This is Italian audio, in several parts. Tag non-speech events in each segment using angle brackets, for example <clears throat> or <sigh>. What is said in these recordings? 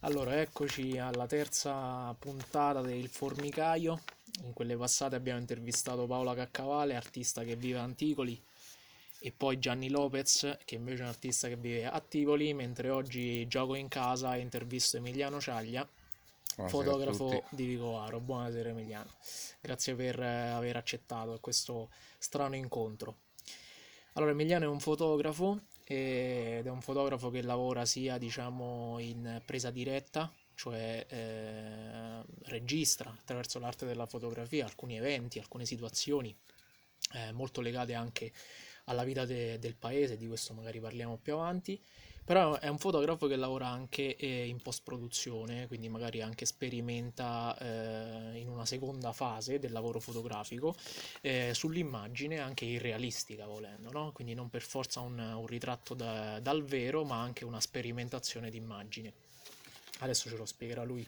Allora, eccoci alla terza puntata del Formicaio. In quelle passate abbiamo intervistato Paola Caccavale, artista che vive a Anticoli, e poi Gianni Lopez, che invece è un artista che vive a Tivoli, mentre oggi gioco in casa e intervisto Emiliano Ciaglia, Buonasera fotografo di Vicovaro. Buonasera Emiliano, grazie per eh, aver accettato questo strano incontro. Allora, Emiliano è un fotografo ed è un fotografo che lavora sia, diciamo, in presa diretta, cioè eh, registra attraverso l'arte della fotografia alcuni eventi, alcune situazioni eh, molto legate anche alla vita de- del paese, di questo magari parliamo più avanti. Però è un fotografo che lavora anche eh, in post-produzione, quindi magari anche sperimenta eh, in una seconda fase del lavoro fotografico eh, sull'immagine anche irrealistica volendo, no? Quindi non per forza un, un ritratto da- dal vero, ma anche una sperimentazione di immagine. Adesso ce lo spiegherà lui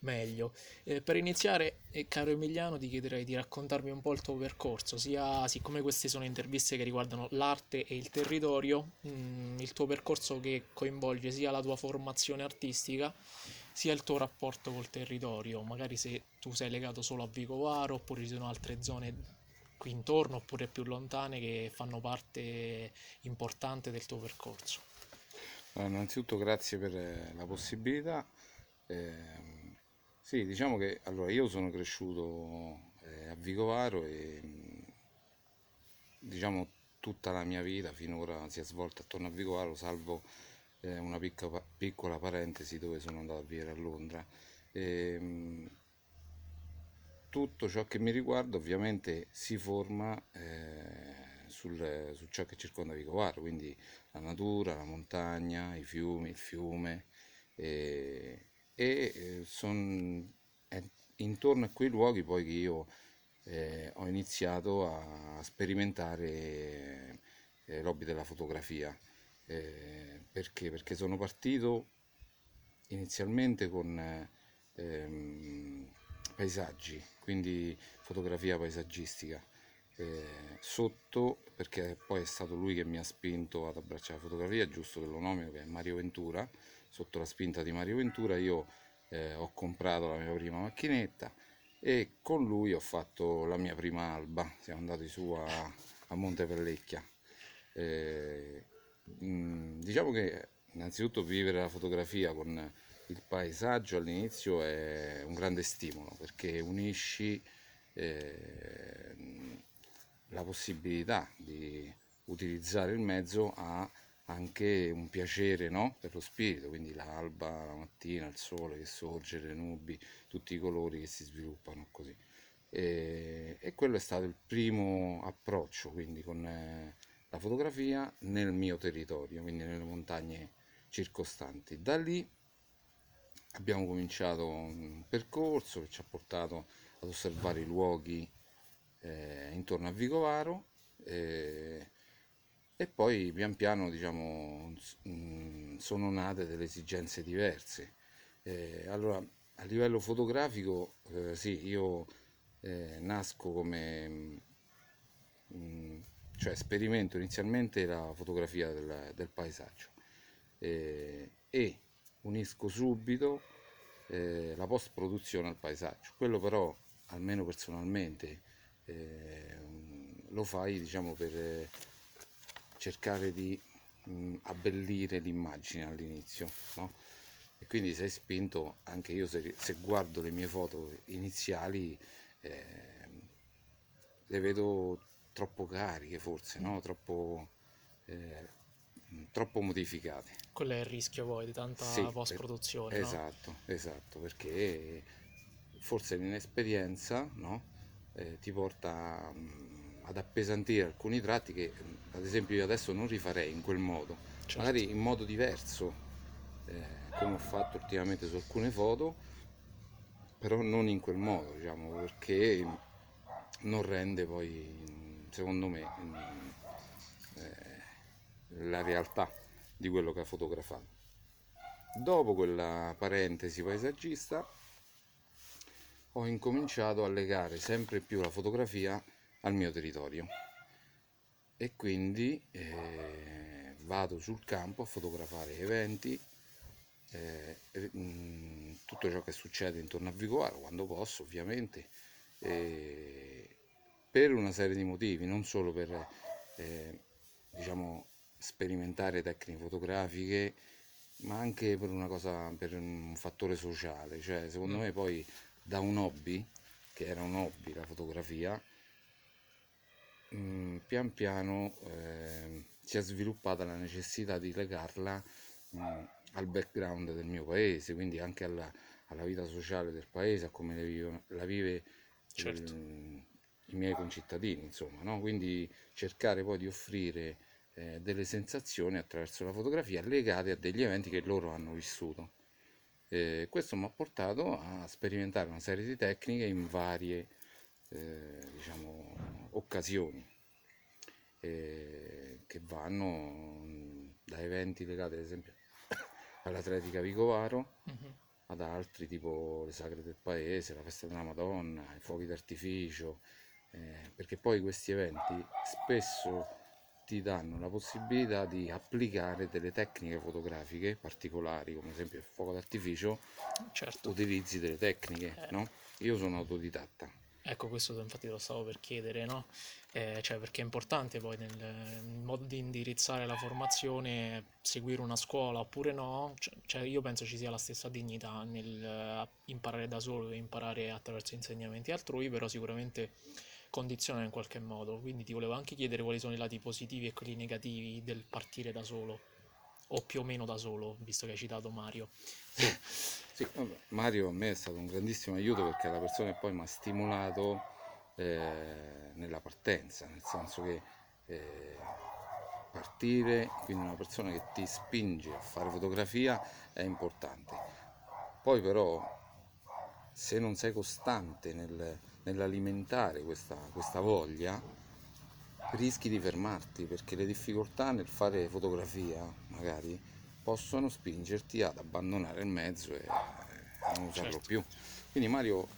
meglio. Eh, per iniziare, eh, caro Emiliano, ti chiederei di raccontarmi un po' il tuo percorso, sia siccome queste sono interviste che riguardano l'arte e il territorio, mm, il tuo percorso che coinvolge sia la tua formazione artistica, sia il tuo rapporto col territorio, magari se tu sei legato solo a Vicovaro, oppure ci sono altre zone qui intorno, oppure più lontane che fanno parte importante del tuo percorso. Allora, innanzitutto grazie per eh, la possibilità. Ehm, sì, diciamo che allora, io sono cresciuto eh, a Vicovaro e mh, diciamo tutta la mia vita finora si è svolta attorno a Vicovaro, salvo eh, una picca- piccola parentesi dove sono andato a vivere a Londra. Ehm, tutto ciò che mi riguarda ovviamente si forma eh, sul- su ciò che circonda Vicovaro, quindi la natura, la montagna, i fiumi, il fiume e, e, eh, è intorno a quei luoghi poi che io eh, ho iniziato a sperimentare eh, l'hobby della fotografia. Eh, perché? Perché sono partito inizialmente con eh, ehm, paesaggi, quindi fotografia paesaggistica. eh, sotto, perché poi è stato lui che mi ha spinto ad abbracciare la fotografia, giusto che lo nomino, che è Mario Ventura. Sotto la spinta di Mario Ventura io eh, ho comprato la mia prima macchinetta e con lui ho fatto la mia prima alba. Siamo andati su a, a Montepellecchia. Eh, mm, diciamo che innanzitutto vivere la fotografia con il paesaggio all'inizio è un grande stimolo perché unisci eh, la possibilità di utilizzare il mezzo a anche un piacere no? per lo spirito, quindi l'alba, la mattina, il sole che sorge, le nubi, tutti i colori che si sviluppano così. E, e quello è stato il primo approccio quindi con eh, la fotografia nel mio territorio, quindi nelle montagne circostanti. Da lì abbiamo cominciato un percorso che ci ha portato ad osservare i luoghi eh, intorno a Vicovaro eh, e poi pian piano diciamo, mh, sono nate delle esigenze diverse. Eh, allora, a livello fotografico, eh, sì, io eh, nasco come, mh, cioè sperimento inizialmente la fotografia del, del paesaggio eh, e unisco subito eh, la post produzione al paesaggio. Quello però, almeno personalmente, eh, lo fai diciamo per cercare di mh, abbellire l'immagine all'inizio, no? E quindi sei spinto, anche io se, se guardo le mie foto iniziali, ehm, le vedo troppo cariche forse, no? Troppo, eh, troppo modificate. Quello è il rischio poi di tanta Sì, per- post-produzione, no? esatto, esatto, perché forse l'inesperienza, no? Eh, ti porta mm, ad appesantire alcuni tratti che, ad esempio, io adesso non rifarei in quel modo, Certo. magari in modo diverso, eh, come ho fatto ultimamente su alcune foto, però non in quel modo, diciamo, perché non rende poi, secondo me, eh, la realtà di quello che ha fotografato. Dopo quella parentesi paesaggista ho incominciato a legare sempre più la fotografia al mio territorio e quindi eh, vado sul campo a fotografare eventi eh, mh, tutto ciò che succede intorno a Vicovaro, quando posso ovviamente, eh, per una serie di motivi, non solo per eh, diciamo, sperimentare tecniche fotografiche, ma anche per una cosa, per un fattore sociale, cioè secondo mm. me poi da un hobby, che era un hobby la fotografia, mh, mm, pian piano eh, si è sviluppata la necessità di legarla mh, mm, al background del mio paese, quindi anche alla, alla vita sociale del paese, a come la vive, la vive certo. il, i miei concittadini, insomma, no? quindi cercare poi di offrire eh, delle sensazioni attraverso la fotografia legate a degli eventi che loro hanno vissuto. Eh, questo mi ha portato a sperimentare una serie di tecniche in varie eh, diciamo, occasioni eh, che vanno da eventi legati ad esempio <coughs> all'atletica Vicovaro uh-huh. ad altri tipo le sagre del paese, la festa della Madonna, i fuochi d'artificio, eh, perché poi questi eventi spesso ti danno la possibilità di applicare delle tecniche fotografiche particolari, come ad esempio il fuoco d'artificio, certo. utilizzi delle tecniche, eh. no? Io sono autodidatta. Ecco, questo infatti lo stavo per chiedere, no? Eh, cioè perché è importante poi nel, nel, modo di indirizzare la formazione, seguire una scuola oppure no, cioè, cioè io penso ci sia la stessa dignità nel uh, imparare da solo e imparare attraverso insegnamenti altrui, però sicuramente condiziona in qualche modo. Quindi ti volevo anche chiedere quali sono i lati positivi e quelli negativi del partire da solo, o più o meno da solo, visto che hai citato Mario. Sì, <laughs> sì Mario a me è stato un grandissimo aiuto perché è la persona che poi mi ha stimolato eh, nella partenza, nel senso che eh, partire, quindi una persona che ti spinge a fare fotografia è importante. Poi però se non sei costante nel, nell'alimentare questa, questa voglia, rischi di fermarti perché le difficoltà nel fare fotografia magari possono spingerti ad abbandonare il mezzo e a non usarlo certo. più. Quindi Mario,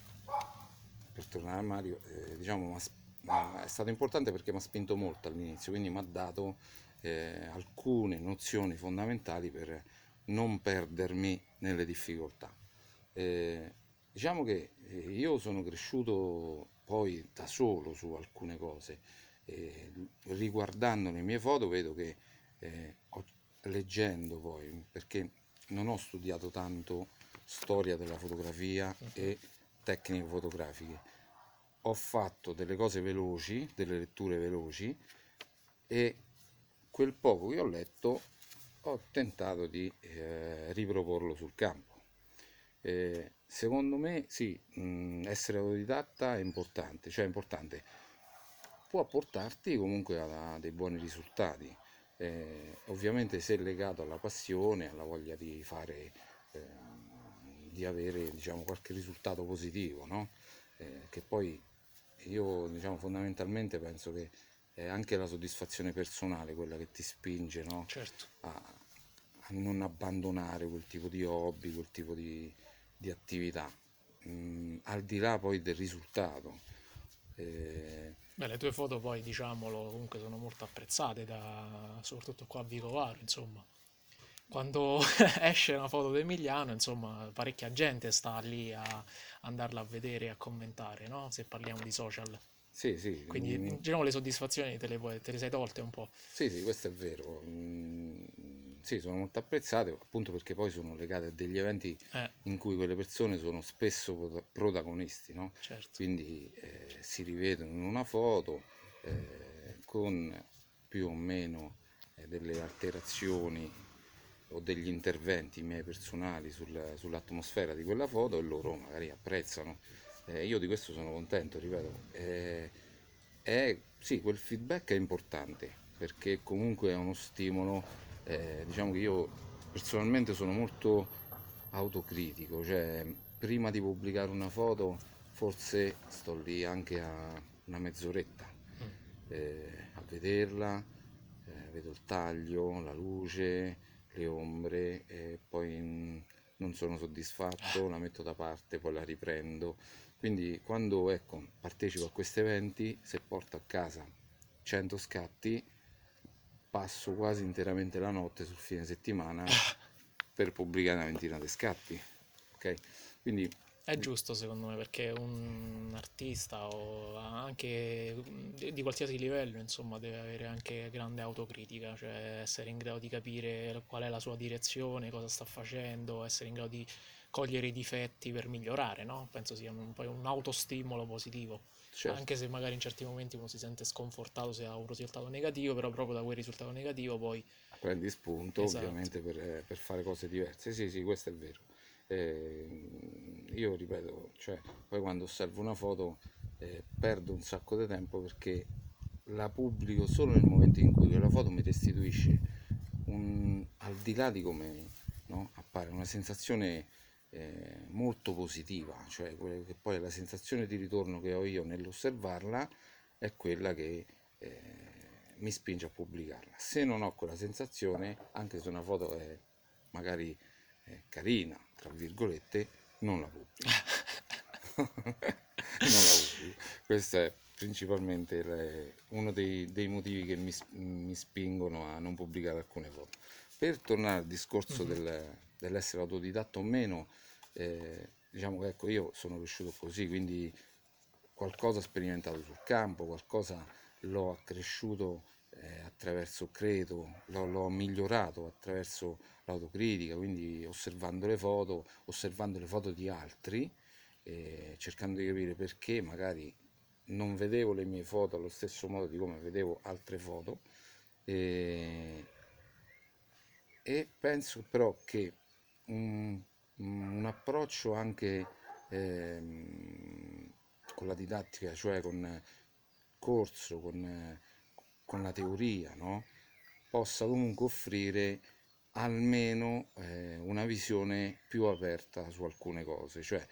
per tornare a Mario, eh, diciamo, è stato importante perché mi ha spinto molto all'inizio, quindi mi ha dato eh, alcune nozioni fondamentali per non perdermi nelle difficoltà. Eh, Diciamo che eh, io sono cresciuto poi da solo su alcune cose, e riguardando le mie foto vedo che eh, ho, leggendo poi, perché non ho studiato tanto storia della fotografia e tecniche fotografiche, ho fatto delle cose veloci, delle letture veloci e quel poco che ho letto ho tentato di eh, riproporlo sul campo. Eh, secondo me sì, mh, essere autodidatta è importante, cioè è importante, può portarti comunque a, a dei buoni risultati. Eh, ovviamente se legato alla passione, alla voglia di fare, eh, di avere diciamo, qualche risultato positivo, no? eh, che poi io diciamo, fondamentalmente penso che è anche la soddisfazione personale quella che ti spinge no? certo. a, a non abbandonare quel tipo di hobby, quel tipo di, di attività, mm, al di là poi del risultato. Eh... Beh, le tue foto poi, diciamolo, comunque sono molto apprezzate, da, soprattutto qua a Vicovaro, insomma. Quando <laughs> esce una foto di Emiliano, insomma, parecchia gente sta lì a andarla a vedere e a commentare, no? Se parliamo di social. Sì, sì. Quindi, mm. diciamo, le soddisfazioni te le, puoi, te le sei tolte un po'. Sì, sì, questo è vero. Mm sì, sono molto apprezzate appunto perché poi sono legate a degli eventi eh. in cui quelle persone sono spesso protagonisti, no? Certo. Quindi eh, si rivedono in una foto eh, con più o meno eh, delle alterazioni o degli interventi miei personali sul, sull'atmosfera di quella foto e loro magari apprezzano. Eh, io di questo sono contento, ripeto. Eh, è, sì, quel feedback è importante perché comunque è uno stimolo eh, diciamo che io personalmente sono molto autocritico, cioè prima di pubblicare una foto forse sto lì anche a una mezz'oretta mm. eh, a vederla, eh, vedo il taglio, la luce, le ombre e poi non sono soddisfatto, la metto da parte, poi la riprendo. Quindi quando ecco, partecipo a questi eventi, se porto a casa 100 scatti, passo quasi interamente la notte sul fine settimana per pubblicare una ventina di scatti. Ok? Quindi È giusto secondo me perché un artista o anche di di qualsiasi livello, insomma, deve avere anche grande autocritica, cioè essere in grado di capire qual è la sua direzione, cosa sta facendo, essere in grado di cogliere i difetti per migliorare, no? Penso sia un, poi un autostimolo positivo, certo, anche se magari in certi momenti uno si sente sconfortato se ha un risultato negativo, però proprio da quel risultato negativo poi... prendi spunto Esatto. ovviamente per, per fare cose diverse. Sì, sì, questo è vero. Eh, io ripeto, cioè, poi quando osservo una foto eh, perdo un sacco di tempo perché la pubblico solo nel momento in cui quella foto mi restituisce un, al di là di come no, appare una sensazione eh, molto positiva, cioè quella che poi la sensazione di ritorno che ho io nell'osservarla è quella che eh, mi spinge a pubblicarla. Se non ho quella sensazione, anche se una foto è magari eh, carina, tra virgolette, non la pubblico. <laughs> non la pubblico. Questo è principalmente il- uno dei, dei motivi che mi, mi spingono a non pubblicare alcune foto. Per tornare al discorso Mhm. del- dell'essere autodidatta o meno, eh, diciamo che ecco, io sono cresciuto così, quindi qualcosa ho sperimentato sul campo, qualcosa l'ho accresciuto eh, attraverso, credo, l'ho, l'ho migliorato attraverso l'autocritica, quindi osservando le foto, osservando le foto di altri, eh, cercando di capire perché magari non vedevo le mie foto allo stesso modo di come vedevo altre foto. E, e penso però che un, un approccio anche ehm, con la didattica, cioè con corso, con, eh, con la teoria, no? possa comunque offrire almeno eh, una visione più aperta su alcune cose, cioè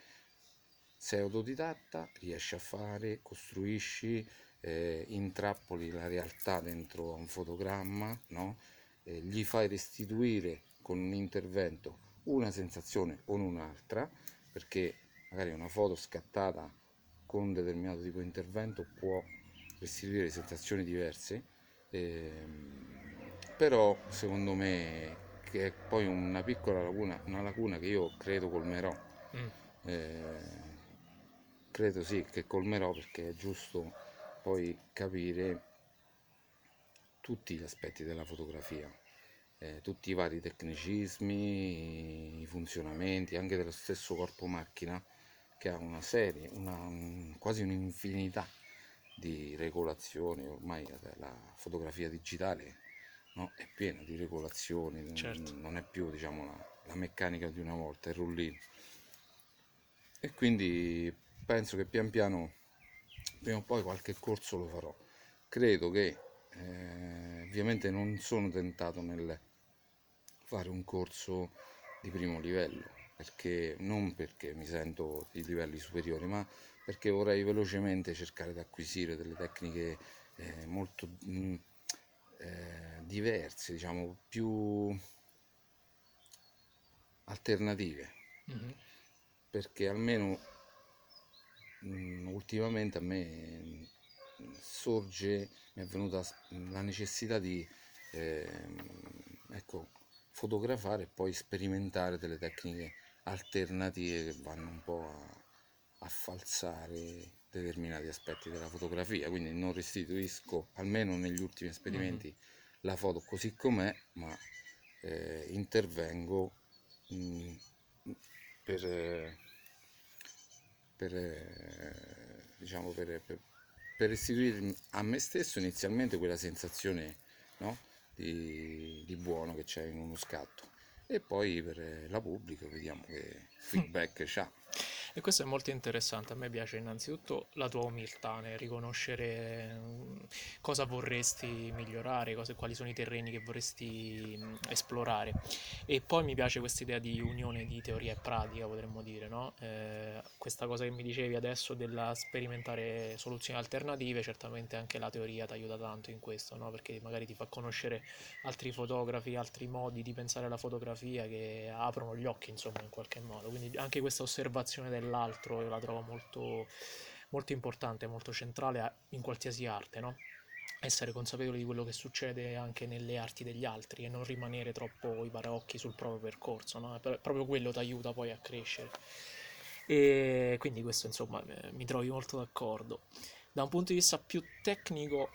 sei autodidatta, riesci a fare, costruisci, eh, intrappoli la realtà dentro a un fotogramma, no? Eh, gli fai restituire con un intervento una sensazione o un'altra, perché magari una foto scattata con un determinato tipo di intervento può restituire sensazioni diverse, ehm, però secondo me che è poi una piccola lacuna, una lacuna che io credo colmerò. Mm. Eh, credo sì che colmerò perché è giusto poi capire tutti gli aspetti della fotografia, eh, tutti i vari tecnicismi, i funzionamenti, anche dello stesso corpo macchina che ha una serie, una, un- quasi un'infinità di regolazioni, ormai la fotografia digitale no, è piena di regolazioni, non- Certo. non è più diciamo la, la meccanica di una volta, il rullino. E quindi penso che pian piano, prima o poi qualche corso lo farò. Credo che eh, ovviamente non sono tentato nel fare un corso di primo livello, perché non perché mi sento di livelli superiori, ma perché vorrei velocemente cercare di acquisire delle tecniche eh, molto mh, eh, diverse, diciamo più alternative Mhm. perché almeno mh, ultimamente a me mh, sorge, mi è venuta la necessità di ehm, ecco, fotografare e poi sperimentare delle tecniche alternative che vanno un po' a, a falsare determinati aspetti della fotografia, quindi non restituisco, almeno negli ultimi esperimenti, la foto così com'è, ma eh, intervengo mh, per, eh, per, eh, diciamo, per, per- per restituire a me stesso inizialmente quella sensazione no? Di, di buono che c'è in uno scatto e poi per la pubblica vediamo che feedback c'ha. E questo è molto interessante. A me piace innanzitutto la tua umiltà nel riconoscere mm, cosa vorresti migliorare, cosa- quali sono i terreni che vorresti mm, esplorare. E poi mi piace questa idea di unione di teoria e pratica, potremmo dire, no? Eh, questa cosa che mi dicevi adesso della sperimentare soluzioni alternative, certamente anche la teoria ti aiuta tanto in questo, no? Perché magari ti fa conoscere altri fotografi, altri modi di pensare alla fotografia che aprono gli occhi, insomma, in qualche modo. Quindi anche questa osservazione dell'altro io la trovo molto, molto importante, molto centrale in qualsiasi arte, no? essere consapevoli di quello che succede anche nelle arti degli altri e non rimanere troppo i paraocchi sul proprio percorso, no? Proprio quello ti aiuta poi a crescere. E quindi questo insomma eh, mi trovi molto d'accordo. Da un punto di vista più tecnico,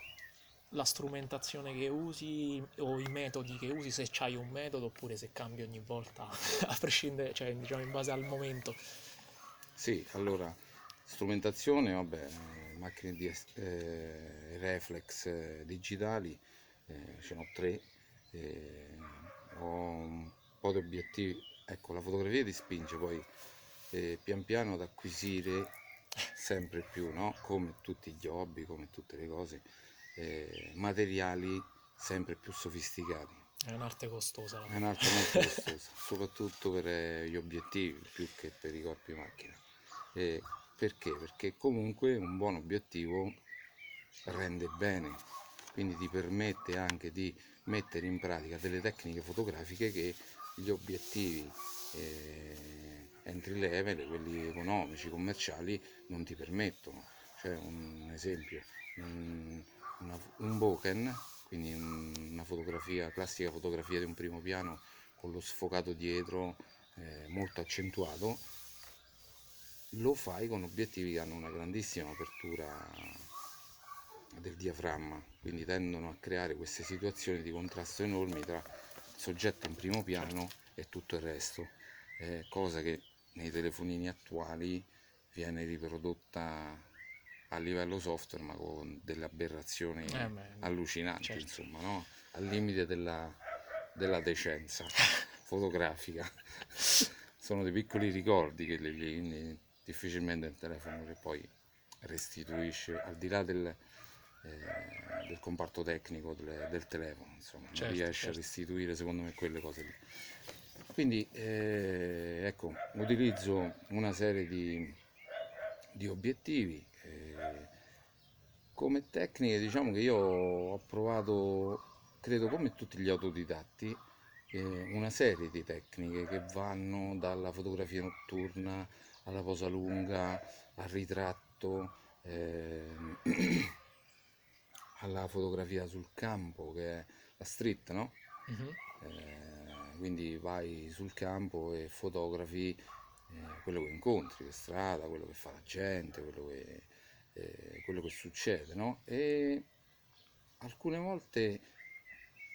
la strumentazione che usi o i metodi che usi, se c'hai un metodo oppure se cambi ogni volta, <laughs> a prescindere, cioè diciamo in base al momento. Sì, allora, strumentazione, vabbè, macchine di eh, reflex eh, digitali, eh, ce n'ho tre, eh, ho un po' di obiettivi, ecco la fotografia ti spinge poi eh, pian piano ad acquisire sempre più, no? come tutti gli hobby, come tutte le cose, eh, materiali sempre più sofisticati. È un'arte costosa. È un'arte molto costosa, soprattutto per gli obiettivi più che per i corpi macchina. Eh, perché? Perché comunque un buon obiettivo rende bene, quindi ti permette anche di mettere in pratica delle tecniche fotografiche che gli obiettivi eh, entry level, quelli economici, commerciali, non ti permettono. Cioè un esempio, un, una, un Boken, quindi una fotografia, classica fotografia di un primo piano con lo sfocato dietro eh, molto accentuato, lo fai con obiettivi che hanno una grandissima apertura del diaframma, quindi tendono a creare queste situazioni di contrasto enormi tra il soggetto in primo piano e tutto il resto, eh, cosa che nei telefonini attuali viene riprodotta a livello software ma con delle aberrazioni eh allucinanti, certo. insomma, no? al limite della, della decenza <laughs> fotografica. Sono dei piccoli ricordi che li, li, difficilmente il telefono che poi restituisce al di là del, eh, del comparto tecnico del, del telefono insomma certo, riesce certo. a restituire secondo me quelle cose lì quindi eh, ecco utilizzo una serie di, di obiettivi eh, come tecniche diciamo che io ho provato credo come tutti gli autodidatti eh, una serie di tecniche che vanno dalla fotografia notturna alla posa lunga, al ritratto, ehm, <clears throat> alla fotografia sul campo che è la street, no? Uh-huh. Eh, quindi vai sul campo e fotografi eh, quello che incontri, per strada, quello che fa la gente, quello che, eh, quello che succede, no? E alcune volte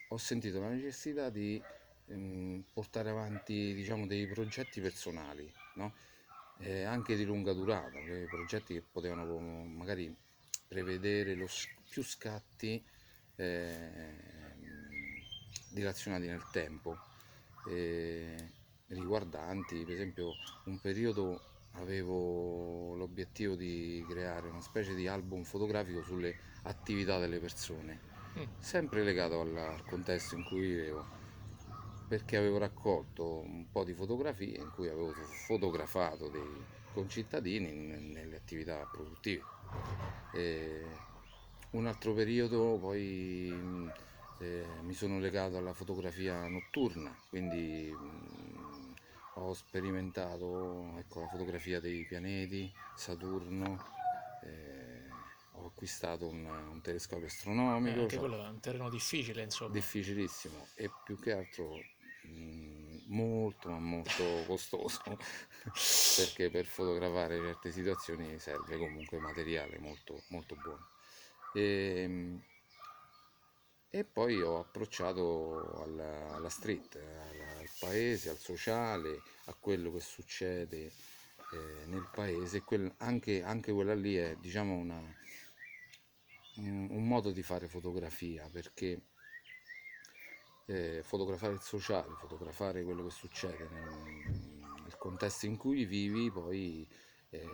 ho sentito la necessità di ehm, portare avanti diciamo, dei progetti personali, no? Eh, anche di lunga durata, progetti che potevano magari prevedere lo, più scatti eh, dilazionati nel tempo, eh, riguardanti per esempio un periodo avevo l'obiettivo di creare una specie di album fotografico sulle attività delle persone, mm. sempre legato al, al contesto in cui vivevo perché avevo raccolto un po' di fotografie in cui avevo fotografato dei concittadini nelle attività produttive. E un altro periodo poi eh, mi sono legato alla fotografia notturna, quindi mh, ho sperimentato ecco, la fotografia dei pianeti, Saturno. Eh, ho acquistato un, un telescopio astronomico. Eh, anche cioè, quello è un terreno difficile, insomma. Difficilissimo e più che altro molto ma molto <laughs> costoso. Perché per fotografare certe situazioni serve comunque materiale molto molto buono. E, ehm, e poi ho approcciato alla, alla street alla, al paese al sociale a quello che succede eh, nel paese. Quel, anche, anche quella lì è diciamo una, un, un modo di fare fotografia perché eh, fotografare il sociale, fotografare quello che succede nel, nel contesto in cui vivi, poi eh,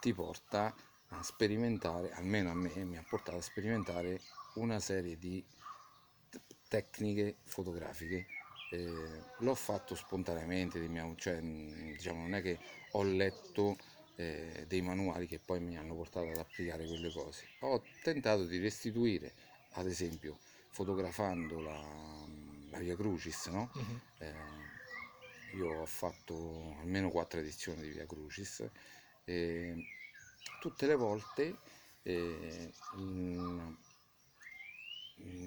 ti porta a sperimentare, almeno a me mi ha portato a sperimentare una serie di tecniche fotografiche. Eh, l'ho fatto spontaneamente, cioè, diciamo, non è che ho letto eh, dei manuali che poi mi hanno portato ad applicare quelle cose. Ho tentato di restituire, ad esempio, fotografando la, la Via Crucis, no? uh-huh. eh, io ho fatto almeno quattro edizioni di Via Crucis e tutte le volte eh, in-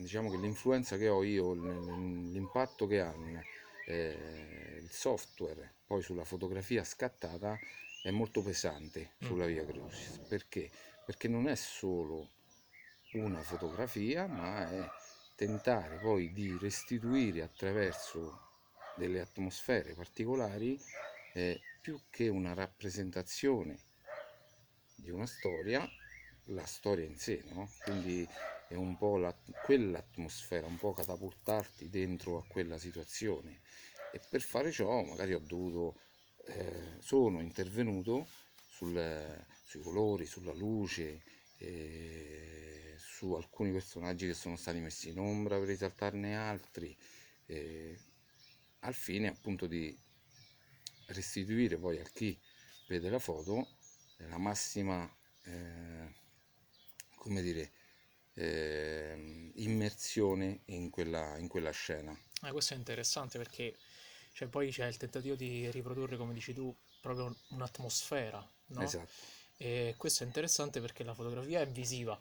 diciamo che l'influenza che ho io, l'impatto che ha eh, il software poi sulla fotografia scattata è molto pesante Mm. sulla Via Crucis. Perché? Perché non è solo una fotografia, ma è tentare poi di restituire attraverso delle atmosfere particolari eh, più che una rappresentazione di una storia, la storia in sé, no? Quindi è un po' la- quell'atmosfera, un po' catapultarti dentro a quella situazione. E per fare ciò magari ho dovuto, eh, sono intervenuto sul- sui colori, sulla luce, eh, su alcuni personaggi che sono stati messi in ombra per risaltarne altri, eh, al fine appunto di restituire poi a chi vede la foto eh, la massima, eh, come dire, ehm, immersione in quella, in quella scena. Eh, questo è interessante perché cioè, poi c'è il tentativo di riprodurre, come dici tu, proprio un- un'atmosfera, no? Esatto, E questo è interessante perché la fotografia è visiva,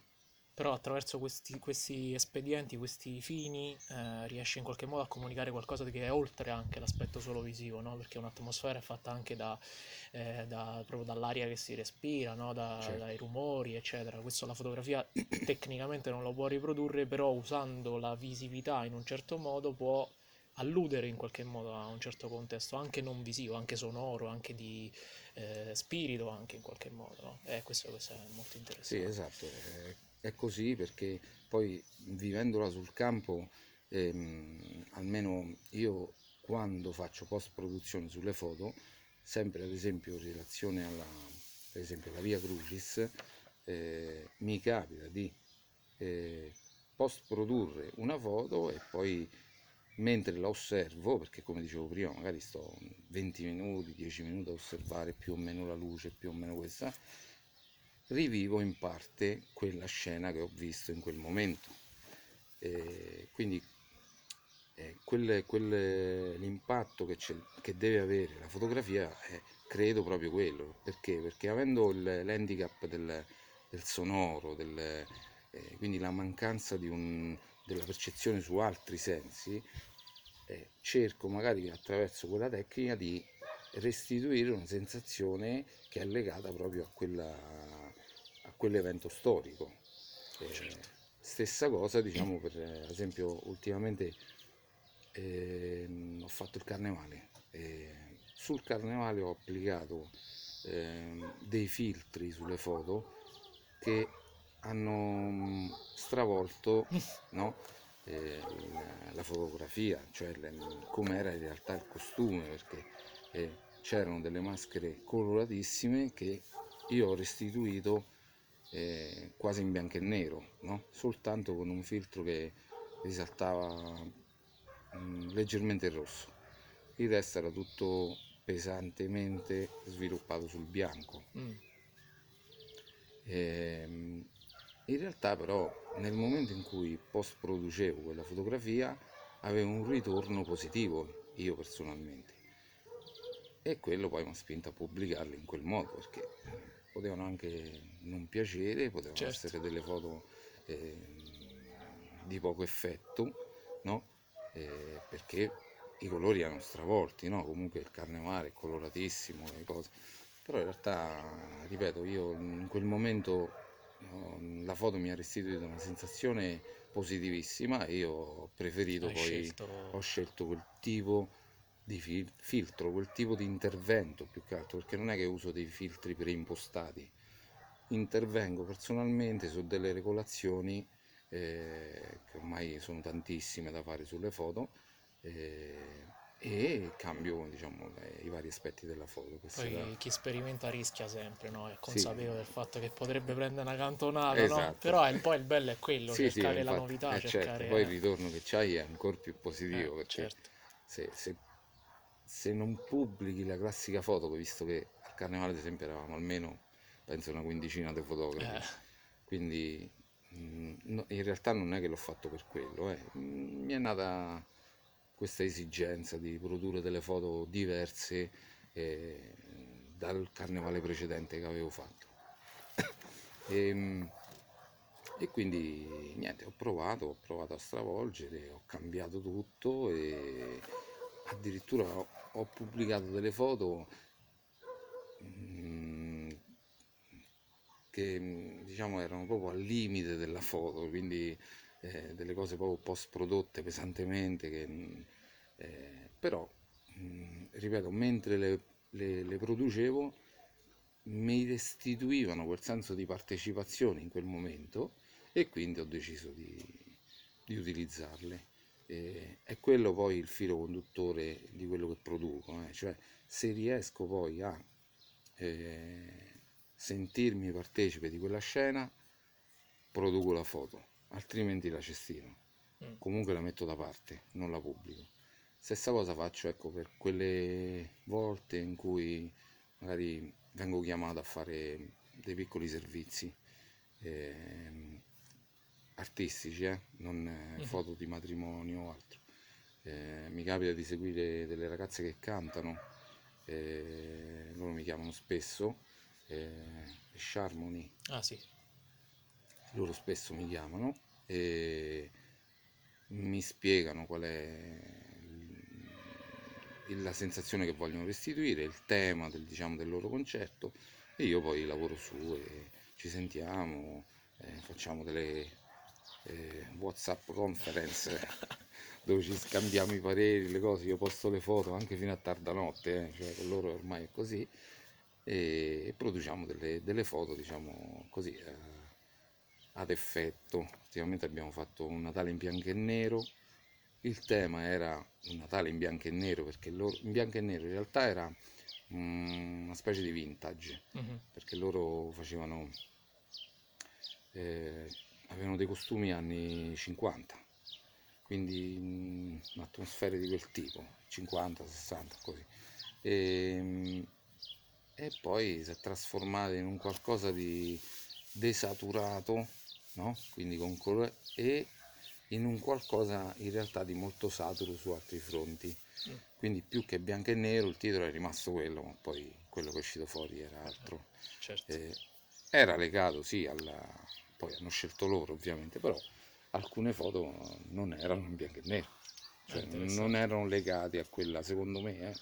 però attraverso questi, questi espedienti, questi fini, eh, riesce in qualche modo a comunicare qualcosa che è oltre anche l'aspetto solo visivo, no? Perché un'atmosfera è fatta anche da, eh, da- proprio dall'aria che si respira, no? Da- Certo. dai rumori, eccetera. Questo la fotografia <clears throat> tecnicamente non lo può riprodurre, però usando la visività in un certo modo può alludere in qualche modo a un certo contesto, anche non visivo, anche sonoro, anche di eh, spirito, anche in qualche modo, no? Eh, questo, questo è molto sì, interessante. esatto, è, così perché poi vivendola sul campo, ehm, almeno io quando faccio post produzione sulle foto, sempre ad esempio in relazione alla, esempio, la Via Crucis, eh, mi capita di eh, post produrre una foto e poi mentre la osservo, perché come dicevo prima, magari sto 20 minuti, 10 minuti a osservare più o meno la luce, più o meno questa, rivivo in parte quella scena che ho visto in quel momento. E quindi eh, quel- quel- l'impatto che, che deve avere la fotografia è credo proprio quello. Perché? Perché avendo il- l'handicap del, del sonoro, del, eh, quindi la mancanza un- della percezione su altri sensi, eh, cerco magari attraverso quella tecnica di restituire una sensazione che è legata proprio a, quella, quell'evento storico. Eh, Certo. Stessa cosa, diciamo, per eh, esempio, ultimamente ehm, ho fatto il carnevale. e sul carnevale ho applicato ehm, dei filtri sulle foto che hanno mm, stravolto <laughs> no? eh, la fotografia, cioè come era in realtà il costume, perché eh, c'erano delle maschere coloratissime che io ho restituito eh, quasi in bianco e nero, no? soltanto con un filtro che risaltava mm, leggermente il rosso. Il resto era tutto pesantemente sviluppato sul bianco. Mm, Ehm, in realtà però nel momento in cui post producevo quella fotografia avevo un ritorno positivo io personalmente e quello poi mi ha spinto a pubblicarle in quel modo perché potevano anche non piacere, potevano Certo. essere delle foto ehm, di poco effetto, no? Eh, perché i colori erano stravolti, no? Comunque il carnevale è coloratissimo, le cose. Però in realtà, ripeto, io in quel momento no, la foto mi ha restituito una sensazione positivissima e io ho preferito hai poi scelto... ho scelto quel tipo di fil- filtro, quel tipo di intervento più che altro, perché non è che uso dei filtri preimpostati, intervengo personalmente su delle regolazioni eh, che ormai sono tantissime da fare sulle foto eh, e cambio diciamo le- i vari aspetti della foto. Poi era- chi sperimenta rischia sempre, no? È Sì. consapevole del fatto che potrebbe prendere una cantonata, no? Esatto. Però è- poi il bello è quello, Sì, sì, cercare la infatti, novità, eh, certo, cercare... poi il ritorno che c'hai è ancora più positivo Eh, perché certo. se, se- se non pubblichi la classica foto, visto che al carnevale ad esempio eravamo almeno penso una quindicina di fotografi, Eh, quindi no- in realtà non è che l'ho fatto per quello, eh. Mh, mi è nata questa esigenza di produrre delle foto diverse eh, dal carnevale precedente che avevo fatto. <coughs> E, mh, E quindi niente, ho provato, ho provato a stravolgere, ho cambiato tutto e addirittura ho, ho pubblicato delle foto mm, che diciamo erano proprio al limite della foto, quindi eh, delle cose proprio post prodotte pesantemente, che, eh, però mh, ripeto, mentre le, le, le producevo mi restituivano quel senso di partecipazione in quel momento e quindi ho deciso di, di utilizzarle. E, è quello poi il filo conduttore di quello che produco, eh? cioè se riesco poi a eh, sentirmi partecipe di quella scena, produco la foto, altrimenti la cestino. Mm. Comunque la metto da parte, non la pubblico. Stessa cosa faccio ecco, per quelle volte in cui magari vengo chiamato a fare dei piccoli servizi eh, artistici, eh, non eh, foto di matrimonio o altro. Eh, mi capita di seguire delle ragazze che cantano, eh, loro mi chiamano spesso, eh, Charmony, Ah sì, loro spesso mi chiamano e mi spiegano qual è la sensazione che vogliono restituire, il tema del, diciamo, del loro concerto e io poi lavoro su e ci sentiamo, eh, facciamo delle eh, WhatsApp conference dove ci scambiamo i pareri, le cose, io posto le foto anche fino a tarda notte, eh, cioè con loro ormai è così e, e produciamo delle, delle foto, diciamo così, eh, ad effetto. Ultimamente abbiamo fatto un Natale in bianco e nero. Il tema era un Natale in bianco e nero perché loro, in bianco e nero in realtà era mm, una specie di vintage Mhm. perché loro facevano eh, avevano dei costumi anni 50 quindi atmosfere di quel tipo 50 60 così e, mm, e poi si è trasformata in un qualcosa di desaturato no? quindi con colore e in un qualcosa in realtà di molto saturo su altri fronti Mm. quindi più che bianco e nero il titolo è rimasto quello ma poi quello che è uscito fuori era altro certo. eh, era legato sì alla poi hanno scelto loro ovviamente però alcune foto non erano in bianco e nero. Cioè non erano legati a quella secondo me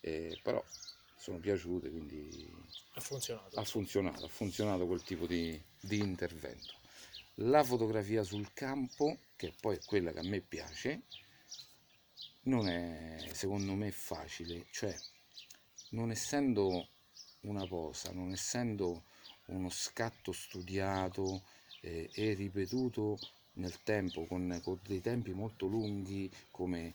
eh, però sono piaciute quindi Ha funzionato. ha funzionato ha funzionato quel tipo di, di intervento. La fotografia sul campo che poi è quella che a me piace non è secondo me facile. Cioè non essendo una posa, non essendo uno scatto studiato eh, e ripetuto nel tempo, con, con dei tempi molto lunghi come,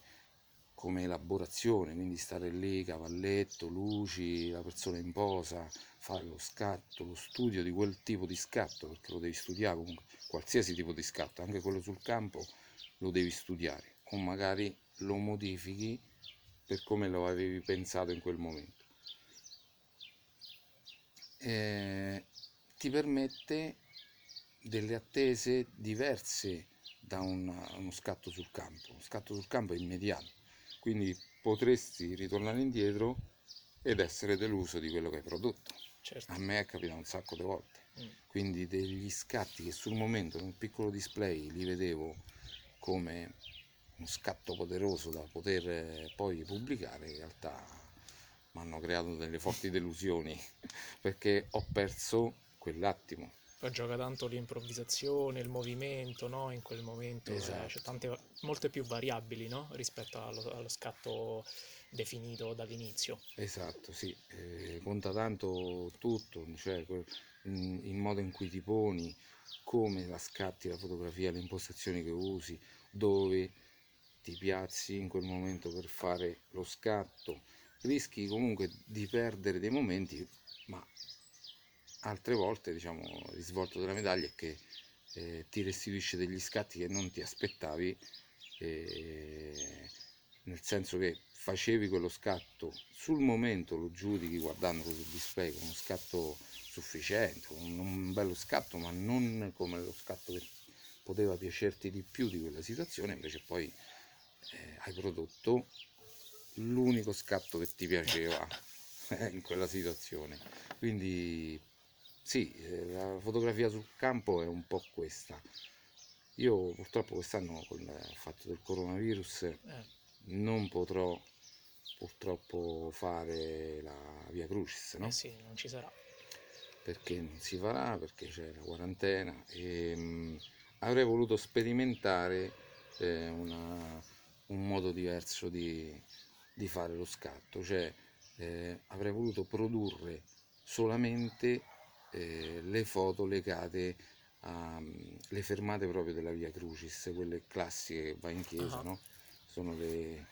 come elaborazione, quindi stare lì, cavalletto, luci, la persona in posa, fare lo scatto, lo studio di quel tipo di scatto, perché lo devi studiare comunque, qualsiasi tipo di scatto, anche quello sul campo lo devi studiare, o magari lo modifichi per come lo avevi pensato in quel momento. Eh, ti permette delle attese diverse da una- uno scatto sul campo. Lo scatto sul campo è immediato, quindi potresti ritornare indietro ed essere deluso di quello che hai prodotto. Certo. A me è capitato un sacco di volte, Mm. quindi degli scatti che sul momento in un piccolo display li vedevo come uno scatto poderoso da poter eh, poi pubblicare, in realtà mi hanno creato delle forti delusioni <laughs> perché ho perso quell'attimo. Poi gioca tanto l'improvvisazione, il movimento, no? In quel momento eh, Esatto. c'è tante, molte più variabili, no? Rispetto allo, allo scatto definito dall'inizio. Esatto, sì, eh, conta tanto tutto, cioè in- il modo in cui ti poni, come la scatti la fotografia, le impostazioni che usi, dove ti piazzi in quel momento per fare lo scatto. Rischi comunque di perdere dei momenti, ma altre volte, diciamo, il risvolto della medaglia è che eh, ti restituisce degli scatti che non ti aspettavi, eh, nel senso che facevi quello scatto sul momento lo giudichi guardandolo sul display come uno scatto sufficiente, un, un bello scatto, ma non come lo scatto che poteva piacerti di più di quella situazione, invece poi eh, hai prodotto l'unico scatto che ti piaceva <laughs> eh, in quella situazione. Quindi sì, eh, la fotografia sul campo è un po' questa. Io purtroppo quest'anno con il fatto del coronavirus Eh, non potrò purtroppo fare la Via Crucis, no? eh sì, non ci sarà. Perché non si farà, perché c'è la quarantena e mh, avrei voluto sperimentare eh, una- un modo diverso di, di fare lo scatto, cioè eh, avrei voluto produrre solamente eh, le foto legate alle fermate proprio della Via Crucis, quelle classiche che va in chiesa, Ah. no? Sono le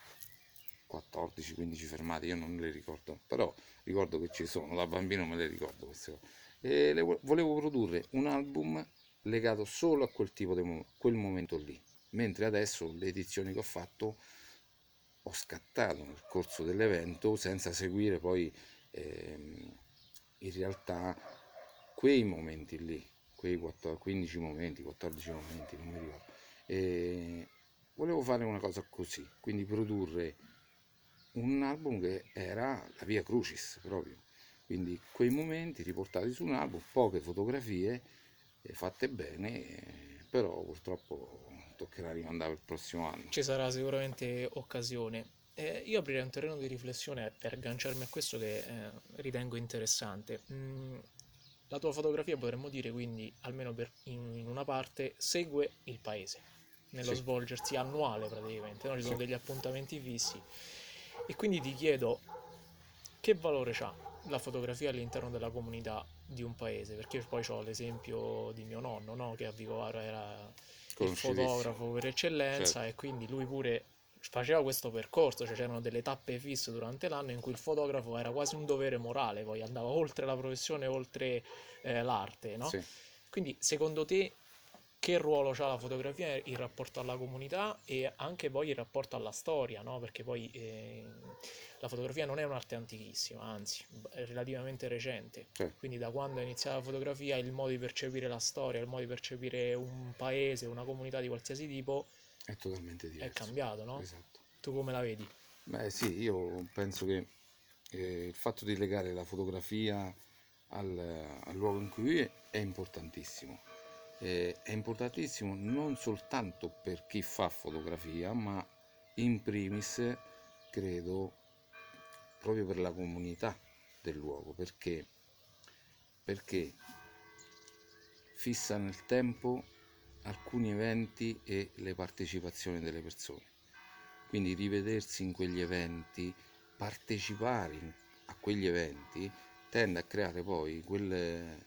14-15 fermate, io non le ricordo, però ricordo che ci sono, da bambino me le ricordo queste cose. E le vo- volevo produrre un album legato solo a quel tipo di mo- quel momento lì, mentre adesso le edizioni che ho fatto ho scattato nel corso dell'evento senza seguire poi ehm, in realtà quei momenti lì, quei 14 15 momenti, 14 momenti, non mi ricordo. E volevo fare una cosa così, quindi produrre un album che era la Via Crucis proprio, quindi quei momenti riportati su un album, poche fotografie eh, fatte bene, però purtroppo toccherà rimandare per il prossimo anno. Ci sarà sicuramente occasione. Eh, io aprirei un terreno di riflessione per agganciarmi a questo che eh, ritengo interessante. Mm, la tua fotografia potremmo dire quindi, almeno per- in, in una parte, segue il paese, nello Sì. svolgersi annuale praticamente, no? Ci sono Sì. degli appuntamenti fissi. E quindi ti chiedo che valore ha la fotografia all'interno della comunità di un paese? Perché poi ho l'esempio di mio nonno, no? Che a Vicovaro era il fotografo per eccellenza Certo. e quindi lui pure faceva questo percorso, cioè c'erano delle tappe fisse durante l'anno in cui il fotografo era quasi un dovere morale, poi andava oltre la professione, oltre eh, l'arte, no? Sì. Quindi secondo te che ruolo ha la fotografia in rapporto alla comunità e anche poi in rapporto alla storia, no? Perché poi eh, la fotografia non è un'arte antichissima, anzi è relativamente recente. Certo. Quindi da quando è iniziata la fotografia il modo di percepire la storia, il modo di percepire un paese, una comunità di qualsiasi tipo È totalmente è diverso. cambiato, no? Esatto. Tu come la vedi? Beh sì, io penso che eh, il fatto di legare la fotografia al, al luogo in cui vive è importantissimo. Eh, è importantissimo non soltanto per chi fa fotografia, ma in primis credo proprio per la comunità del luogo, perché, perché fissa nel tempo alcuni eventi e le partecipazioni delle persone. Quindi rivedersi in quegli eventi, partecipare a quegli eventi, tende a creare poi quel, eh,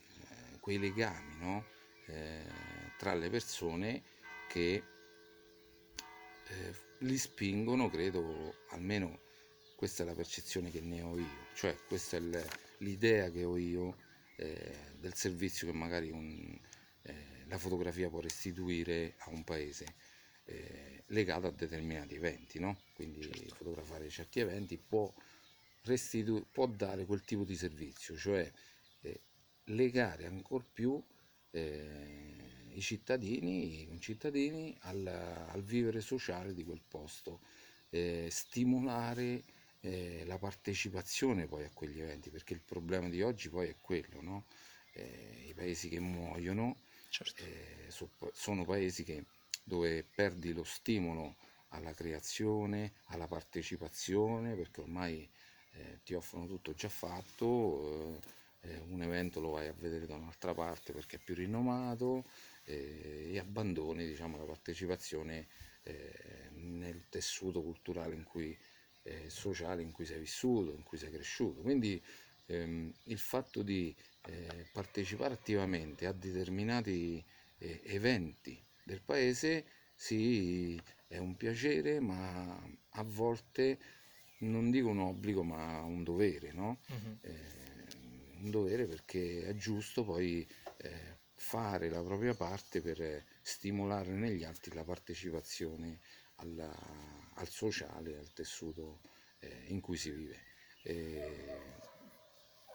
quei legami no? Eh, tra le persone che eh, li spingono, credo, almeno questa è la percezione che ne ho io, cioè questa è l'idea che ho io eh, del servizio che magari un- eh, la fotografia può restituire a un paese eh, legato a determinati eventi, no? Quindi Certo. fotografare certi eventi può, restitu- può dare quel tipo di servizio, cioè eh, legare ancora più eh, i cittadini, i concittadini al, al vivere sociale di quel posto, eh, stimolare eh, la partecipazione poi a quegli eventi, perché il problema di oggi poi è quello, no? Eh, I paesi che muoiono Certo. eh, so- sono paesi che, dove perdi lo stimolo alla creazione, alla partecipazione, perché ormai eh, ti offrono tutto già fatto, eh, eh, un evento lo vai a vedere da un'altra parte perché è più rinomato eh, e abbandoni diciamo, la partecipazione eh, nel tessuto culturale in cui, sociale in cui sei vissuto, in cui sei cresciuto. Quindi ehm, il fatto di eh, partecipare attivamente a determinati eh, eventi del paese sì, è un piacere, ma a volte non dico un obbligo, ma un dovere, no? Mhm. Eh, un dovere perché è giusto poi eh, fare la propria parte per stimolare negli altri la partecipazione alla- al sociale, al tessuto eh, in cui si vive. Eh,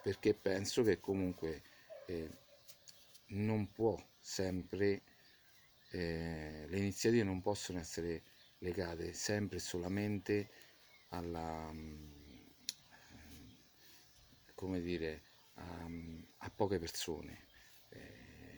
perché penso che comunque eh, non può sempre, eh, le iniziative non possono essere legate sempre e solamente alla, mm, come dire, a, a poche persone,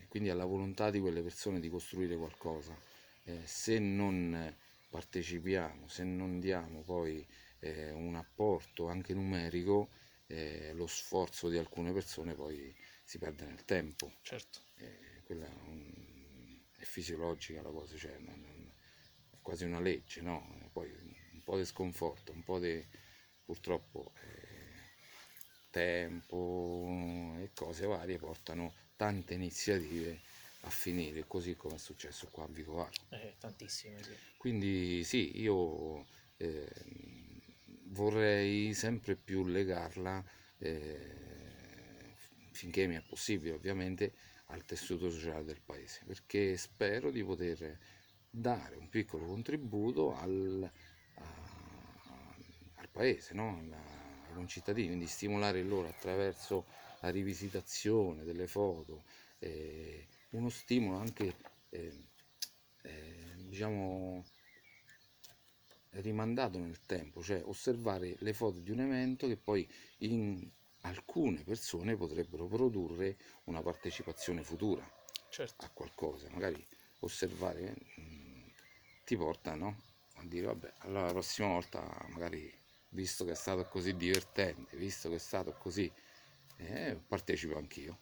quindi alla volontà di quelle persone di costruire qualcosa. Eh, se non partecipiamo, se non diamo poi eh, un apporto anche numerico, eh, lo sforzo di alcune persone poi si perde nel tempo. Certo. Eh, quella è, un- è fisiologica la cosa, cioè non- non- è quasi una legge, no? Poi un po' di sconforto, un po' di purtroppo eh, tempo e cose varie portano tante iniziative a finire, così come è successo qua a Vicovaro. Eh, tantissime, sì. Quindi sì, io eh, vorrei sempre più legarla, eh, finché mi è possibile ovviamente, al tessuto sociale del paese, perché spero di poter dare un piccolo contributo al, a- al paese, no? Alla- concittadini, quindi stimolare loro attraverso la rivisitazione delle foto, eh, uno stimolo anche, eh, eh, diciamo, rimandato nel tempo, cioè osservare le foto di un evento che poi in alcune persone potrebbero produrre una partecipazione futura Certo. a qualcosa, magari osservare mh, ti porta no? a dire vabbè, allora la prossima volta magari visto che è stato così divertente, visto che è stato così, eh, partecipo anch'io.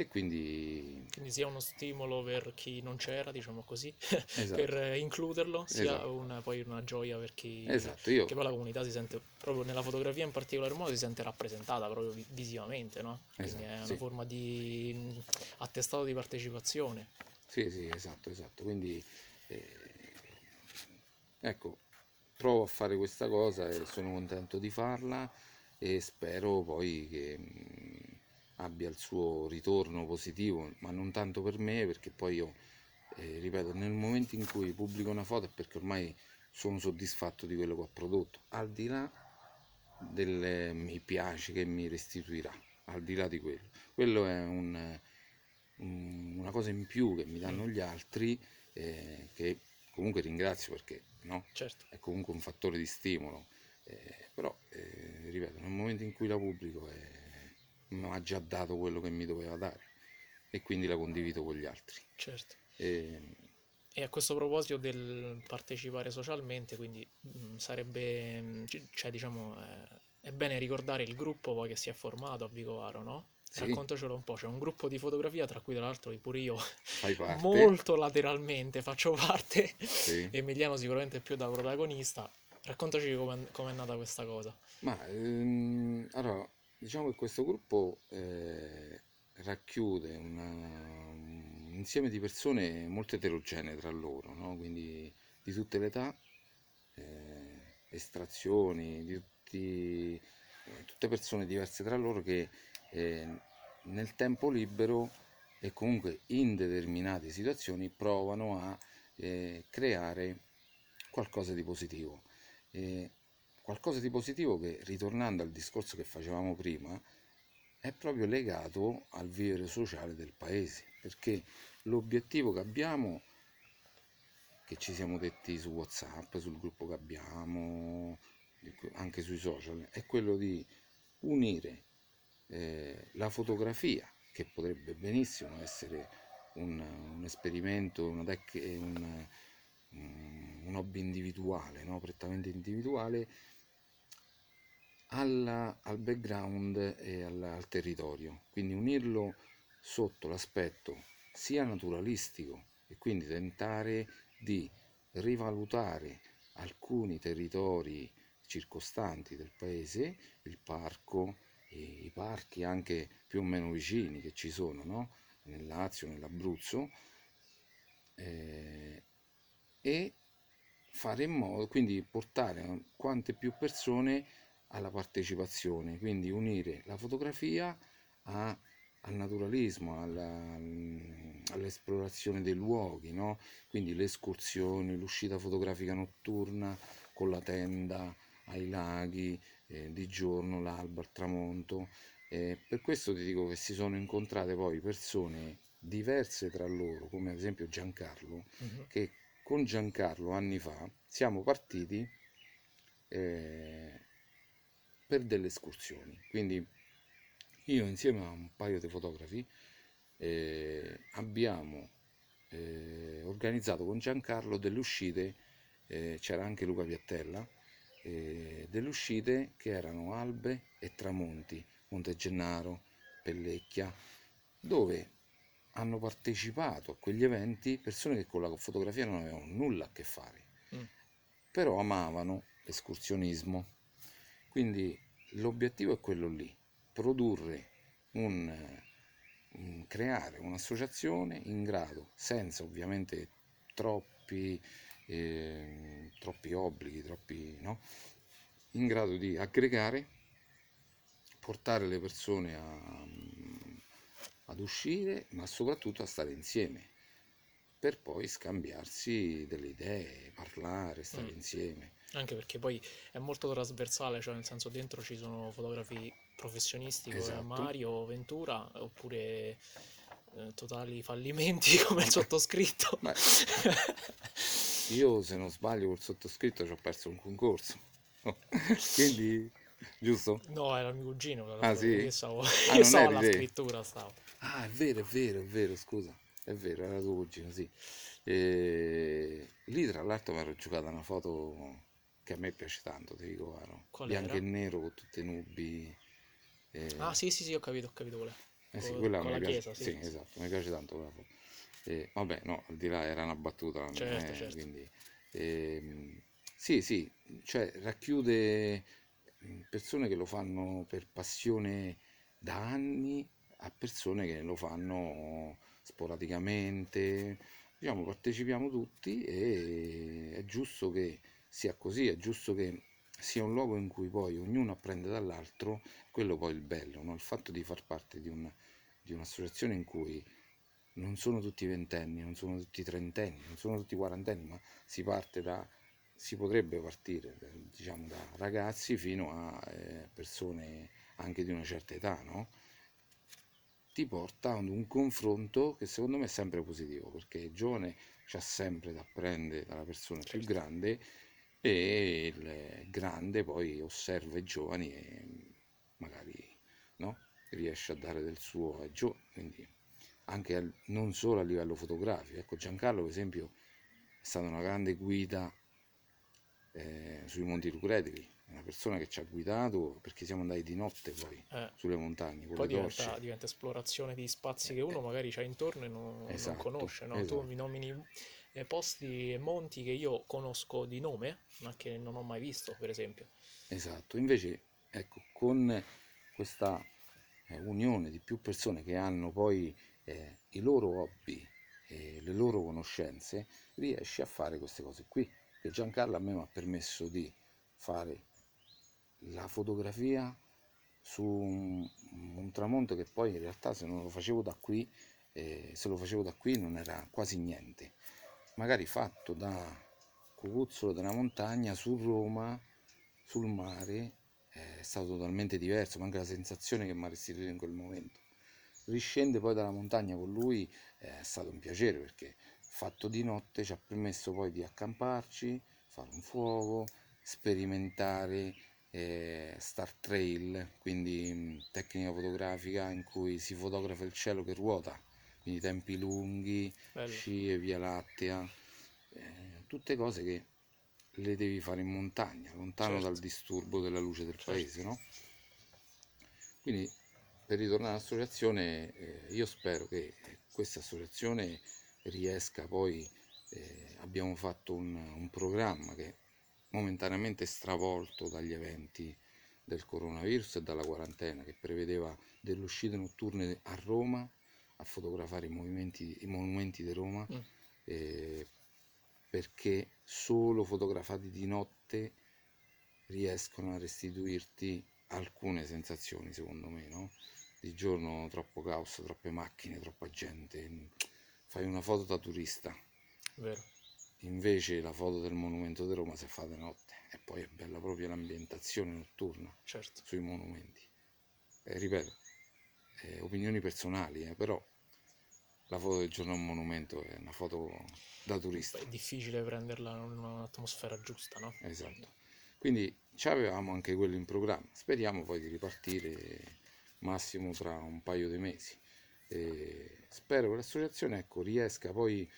E quindi Quindi sia uno stimolo per chi non c'era, diciamo così, <laughs> esatto, per eh, includerlo, sia esatto, una- poi una gioia per chi... esatto, io Che poi la comunità si sente, proprio nella fotografia in particolar modo, si sente rappresentata proprio vi- visivamente, no? Quindi esatto, è una sì. forma di attestato di partecipazione. Sì, sì, esatto, esatto. Quindi eh, ecco, provo a fare questa cosa e sono contento di farla e spero poi che abbia il suo ritorno positivo, ma non tanto per me, perché poi io, eh, ripeto, nel momento in cui pubblico una foto è perché ormai sono soddisfatto di quello che ho prodotto, al di là del mi piace che mi restituirà, al di là di quello. Quello è un, un- una cosa in più che mi danno gli altri, eh, che comunque ringrazio perché no? Certo, è comunque un fattore di stimolo, eh, però eh, ripeto, nel momento in cui la pubblico eh, mi ha già dato quello che mi doveva dare e quindi la condivido con gli altri. certo. E, E a questo proposito del partecipare socialmente, quindi mh, sarebbe, mh, c- cioè diciamo, eh, è bene ricordare il gruppo poi che si è formato a Vicovaro, no? sì, Raccontacelo un po', c'è un gruppo di fotografia, tra cui tra l'altro pure io molto lateralmente faccio parte, sì. Emiliano sicuramente più da protagonista. Raccontaci com'è com'è nata questa cosa. Ma ehm, allora, diciamo che questo gruppo eh, racchiude una- un insieme di persone molto eterogenee tra loro, no? Quindi di tutte le età, eh, estrazioni, di tutti, eh, tutte persone diverse tra loro che eh, nel tempo libero e comunque in determinate situazioni provano a eh, creare qualcosa di positivo. E qualcosa di positivo che, ritornando al discorso che facevamo prima, è proprio legato al vivere sociale del paese, perché l'obiettivo che abbiamo, che ci siamo detti su WhatsApp, sul gruppo che abbiamo, anche sui social, è quello di unire eh, la fotografia, che potrebbe benissimo essere un, un esperimento, una tec- un, un hobby individuale, no? prettamente individuale, alla- al background e al, al territorio. Quindi unirlo sotto l'aspetto sia naturalistico e quindi tentare di rivalutare alcuni territori circostanti del paese, il parco, i, parchi anche più o meno vicini che ci sono, no? Nel Lazio, nell'Abruzzo, eh, e fare in modo, quindi portare quante più persone alla partecipazione, quindi unire la fotografia a- al naturalismo, alla- all'esplorazione dei luoghi, no? Quindi le escursioni, l'uscita fotografica notturna con la tenda ai laghi, eh, di giorno, l'alba, il tramonto. Eh, per questo ti dico che si sono incontrate poi persone diverse tra loro, come ad esempio Giancarlo, Mhm. che con Giancarlo anni fa siamo partiti eh, per delle escursioni. Quindi io insieme a un paio di fotografi eh, abbiamo eh, organizzato con Giancarlo delle uscite, eh, c'era anche Luca Piattella, eh, delle uscite che erano albe e tramonti, Monte Gennaro, Pellecchia, dove hanno partecipato a quegli eventi persone che con la fotografia non avevano nulla a che fare, Mm. però amavano l'escursionismo. Quindi l'obiettivo è quello lì, produrre un, un- creare un'associazione in grado, senza ovviamente troppi, ehm, troppi obblighi, troppi, no? in grado di aggregare, portare le persone a- ad uscire, ma soprattutto a stare insieme, per poi scambiarsi delle idee, parlare, stare Mm. insieme. Anche perché poi è molto trasversale, cioè nel senso dentro ci sono fotografi professionisti come Esatto. Mario Ventura oppure eh, totali fallimenti <laughs> come il sottoscritto. Beh, io se non sbaglio col sottoscritto ci ho perso un concorso, <laughs> quindi giusto? No, era mio cugino, Ah, sì? io stavo, Ah, io stavo alla te? scrittura, stavo. Ah, è vero, è vero, è vero, scusa, è vero, era tuo cugino, sì. E lì tra l'altro mi ero giocata una foto che a me piace tanto, ti dico. Qual bianco era? e nero con tutte nubi. e- Ah, sì, sì, sì, ho capito, ho capito qual è. eh sì, quella con mi la piace, chiesa, sì, sì, sì. esatto, mi piace tanto quella foto. E, vabbè, no, al di là era una battuta, Certo, è- certo. quindi, ehm, sì, sì, cioè racchiude mm, persone che lo fanno per passione da anni a persone che lo fanno sporadicamente, diciamo, partecipiamo tutti e è giusto che sia così, è giusto che sia un luogo in cui poi ognuno apprende dall'altro, quello poi è il bello, no? Il fatto di far parte di, un- di un'associazione in cui non sono tutti ventenni, non sono tutti trentenni, non sono tutti quarantenni, ma si parte da, si potrebbe partire, da- diciamo, da ragazzi fino a eh, persone anche di una certa età, no? Ti porta ad un confronto che secondo me è sempre positivo, perché il giovane c'ha sempre da apprendere dalla persona più Certo. grande e il grande poi osserva i giovani e magari no? riesce a dare del suo ai giovani, quindi anche al- non solo a livello fotografico. Ecco, Giancarlo, per esempio, è stata una grande guida eh, sui Monti Lucretili, una persona che ci ha guidato perché siamo andati di notte poi Eh, sulle montagne poi diventa, diventa esplorazione di spazi che uno magari c'ha intorno e non, non Esatto, conosce, no? Tu esatto. mi nomini eh, posti e monti che io conosco di nome, ma che non ho mai visto, per esempio. Esatto, invece ecco, con questa eh, unione di più persone che hanno poi eh, i loro hobby e le loro conoscenze, riesci a fare queste cose qui. Che Giancarlo a me mi ha permesso di fare la fotografia su un, un tramonto che poi in realtà se non lo facevo da qui, eh, se lo facevo da qui non era quasi niente. Magari fatto da Cucuzzolo della montagna su Roma, sul mare, è stato totalmente diverso, ma anche la sensazione che mi ha restituito in quel momento. Riscende poi dalla montagna con lui è stato un piacere perché fatto di notte ci ha permesso poi di accamparci, fare un fuoco, sperimentare eh, Star Trail, quindi tecnica fotografica in cui si fotografa il cielo che ruota, quindi tempi lunghi, Bello. scie, via lattea, eh, tutte cose che le devi fare in montagna, lontano Certo. dal disturbo della luce del Certo. paese, no? Quindi per ritornare all'associazione, eh, io spero che questa associazione riesca poi, eh, abbiamo fatto un, un programma che momentaneamente è stravolto dagli eventi del coronavirus e dalla quarantena, che prevedeva delle uscite notturne a Roma a fotografare i, movimenti, i monumenti di Roma, Mm. eh, perché solo fotografati di notte riescono a restituirti alcune sensazioni, secondo me, no? Di giorno troppo caos, troppe macchine, troppa gente, fai una foto da turista, Vero. invece la foto del monumento di Roma si fa di notte e poi è bella proprio l'ambientazione notturna Certo. sui monumenti. Eh, ripeto, eh, opinioni personali, eh, però la foto del giorno a un monumento è una foto da turista. È difficile prenderla in un'atmosfera giusta, no? Esatto. Quindi ci avevamo anche quello in programma. Speriamo poi di ripartire massimo tra un paio di mesi. E spero che l'associazione ecco, riesca poi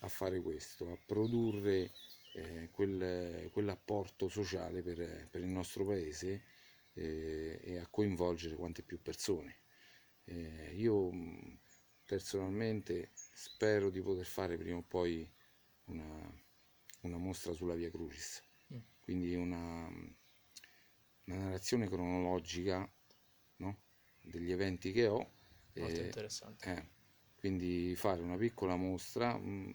a fare questo, a produrre eh, quel, quell'apporto sociale per, per, il nostro paese eh, e a coinvolgere quante più persone. Eh, io personalmente spero di poter fare prima o poi una, una mostra sulla Via Crucis, mm. quindi una, una narrazione cronologica no? degli eventi che ho. Molto interessante. Eh, quindi fare una piccola mostra mh,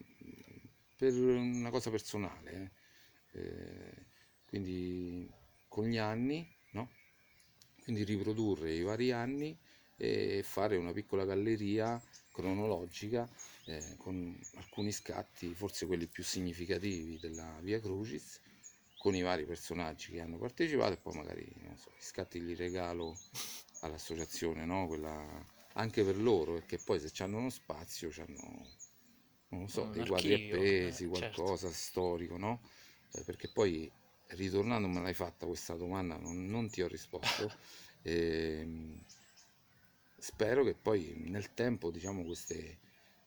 per una cosa personale, eh. Eh, quindi con gli anni, no? quindi riprodurre i vari anni e fare una piccola galleria cronologica eh, con alcuni scatti, forse quelli più significativi della Via Crucis, con i vari personaggi che hanno partecipato e poi magari so, i scatti li regalo all'associazione, no? Quella, anche per loro, perché poi se hanno uno spazio, hanno, non so, Un dei quadri archivio, appesi, eh, qualcosa storico, no? Eh, perché poi ritornando me l'hai fatta questa domanda, non, non ti ho risposto. <laughs> Ehm, spero che poi nel tempo, diciamo, queste,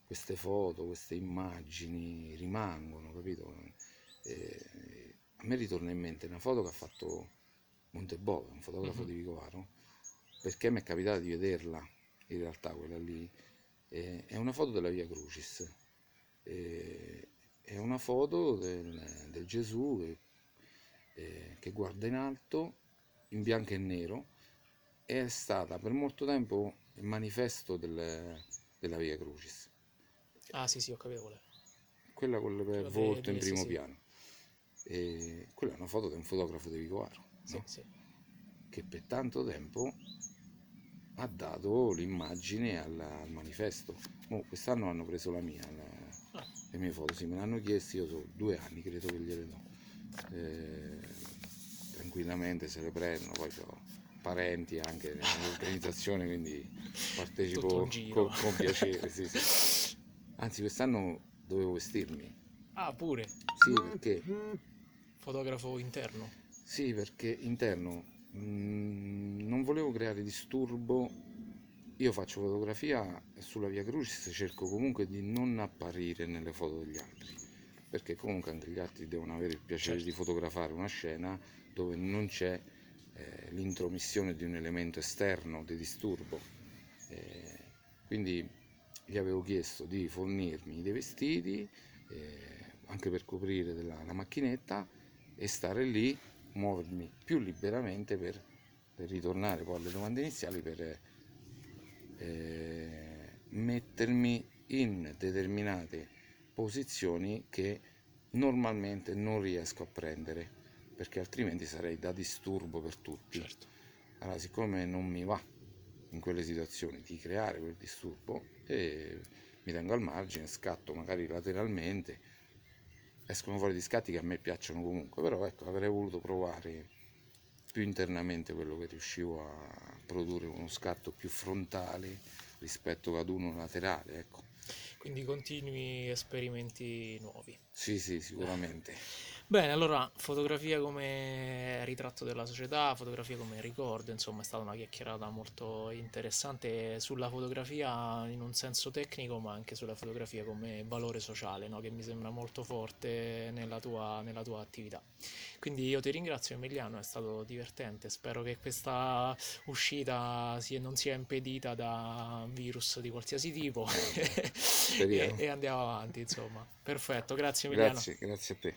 queste foto, queste immagini rimangono, capito? Eh, a me ritorna in mente una foto che ha fatto Montebove, un fotografo Mhm. di Vicovaro, perché mi è capitato di vederla, in realtà quella lì, eh, è una foto della Via Crucis, Eh, è una foto del, del Gesù che, eh, che guarda in alto, in bianco e nero, è stata per molto tempo il manifesto del- della Via Crucis, Ah, sì, sì, ho capito qual è. quella con il Quello volto in primo sì. piano. E quella è una foto di un fotografo di Vicovaro, Sì, no? sì. che per tanto tempo ha dato l'immagine al, al manifesto. Mo, quest'anno hanno preso la mia, la- Ah. le mie foto, sì, me l'hanno chiesto, io sono due anni, credo che gliele do. Eh, tranquillamente se le prendono, poi ho parenti anche nell'organizzazione, quindi partecipo con, con piacere. Sì, sì. Anzi, quest'anno dovevo vestirmi, Ah, pure, sì, perché fotografo interno. Sì, perché interno mm, non volevo creare disturbo. Io faccio fotografia sulla Via Crucis cerco comunque di non apparire nelle foto degli altri, perché comunque anche gli altri devono avere il piacere Certo. di fotografare una scena dove non c'è eh, l'intromissione di un elemento esterno di disturbo. Eh, quindi gli avevo chiesto di fornirmi dei vestiti, eh, anche per coprire della- la macchinetta e stare lì, muovermi più liberamente per, per ritornare poi alle domande iniziali, per eh, mettermi in determinate posizioni che normalmente non riesco a prendere, perché altrimenti sarei da disturbo per tutti. Certo. Allora, siccome non mi va in quelle situazioni di creare quel disturbo, eh, mi tengo al margine, scatto magari lateralmente, escono fuori di scatti che a me piacciono comunque, però ecco, avrei voluto provare più internamente quello che riuscivo a produrre uno scatto più frontale rispetto ad uno laterale, ecco. Quindi continui esperimenti nuovi. Sì, sì, sicuramente. <laughs> Bene, allora, fotografia come ritratto della società, fotografia come ricordo, insomma, è stata una chiacchierata molto interessante sulla fotografia in un senso tecnico, ma anche sulla fotografia come valore sociale, no? Che mi sembra molto forte nella tua, nella tua attività. Quindi io ti ringrazio Emiliano, è stato divertente, spero che questa uscita sia- non sia impedita da virus di qualsiasi tipo e, <laughs> e andiamo avanti, insomma. Perfetto, grazie Emiliano. Grazie, grazie a te.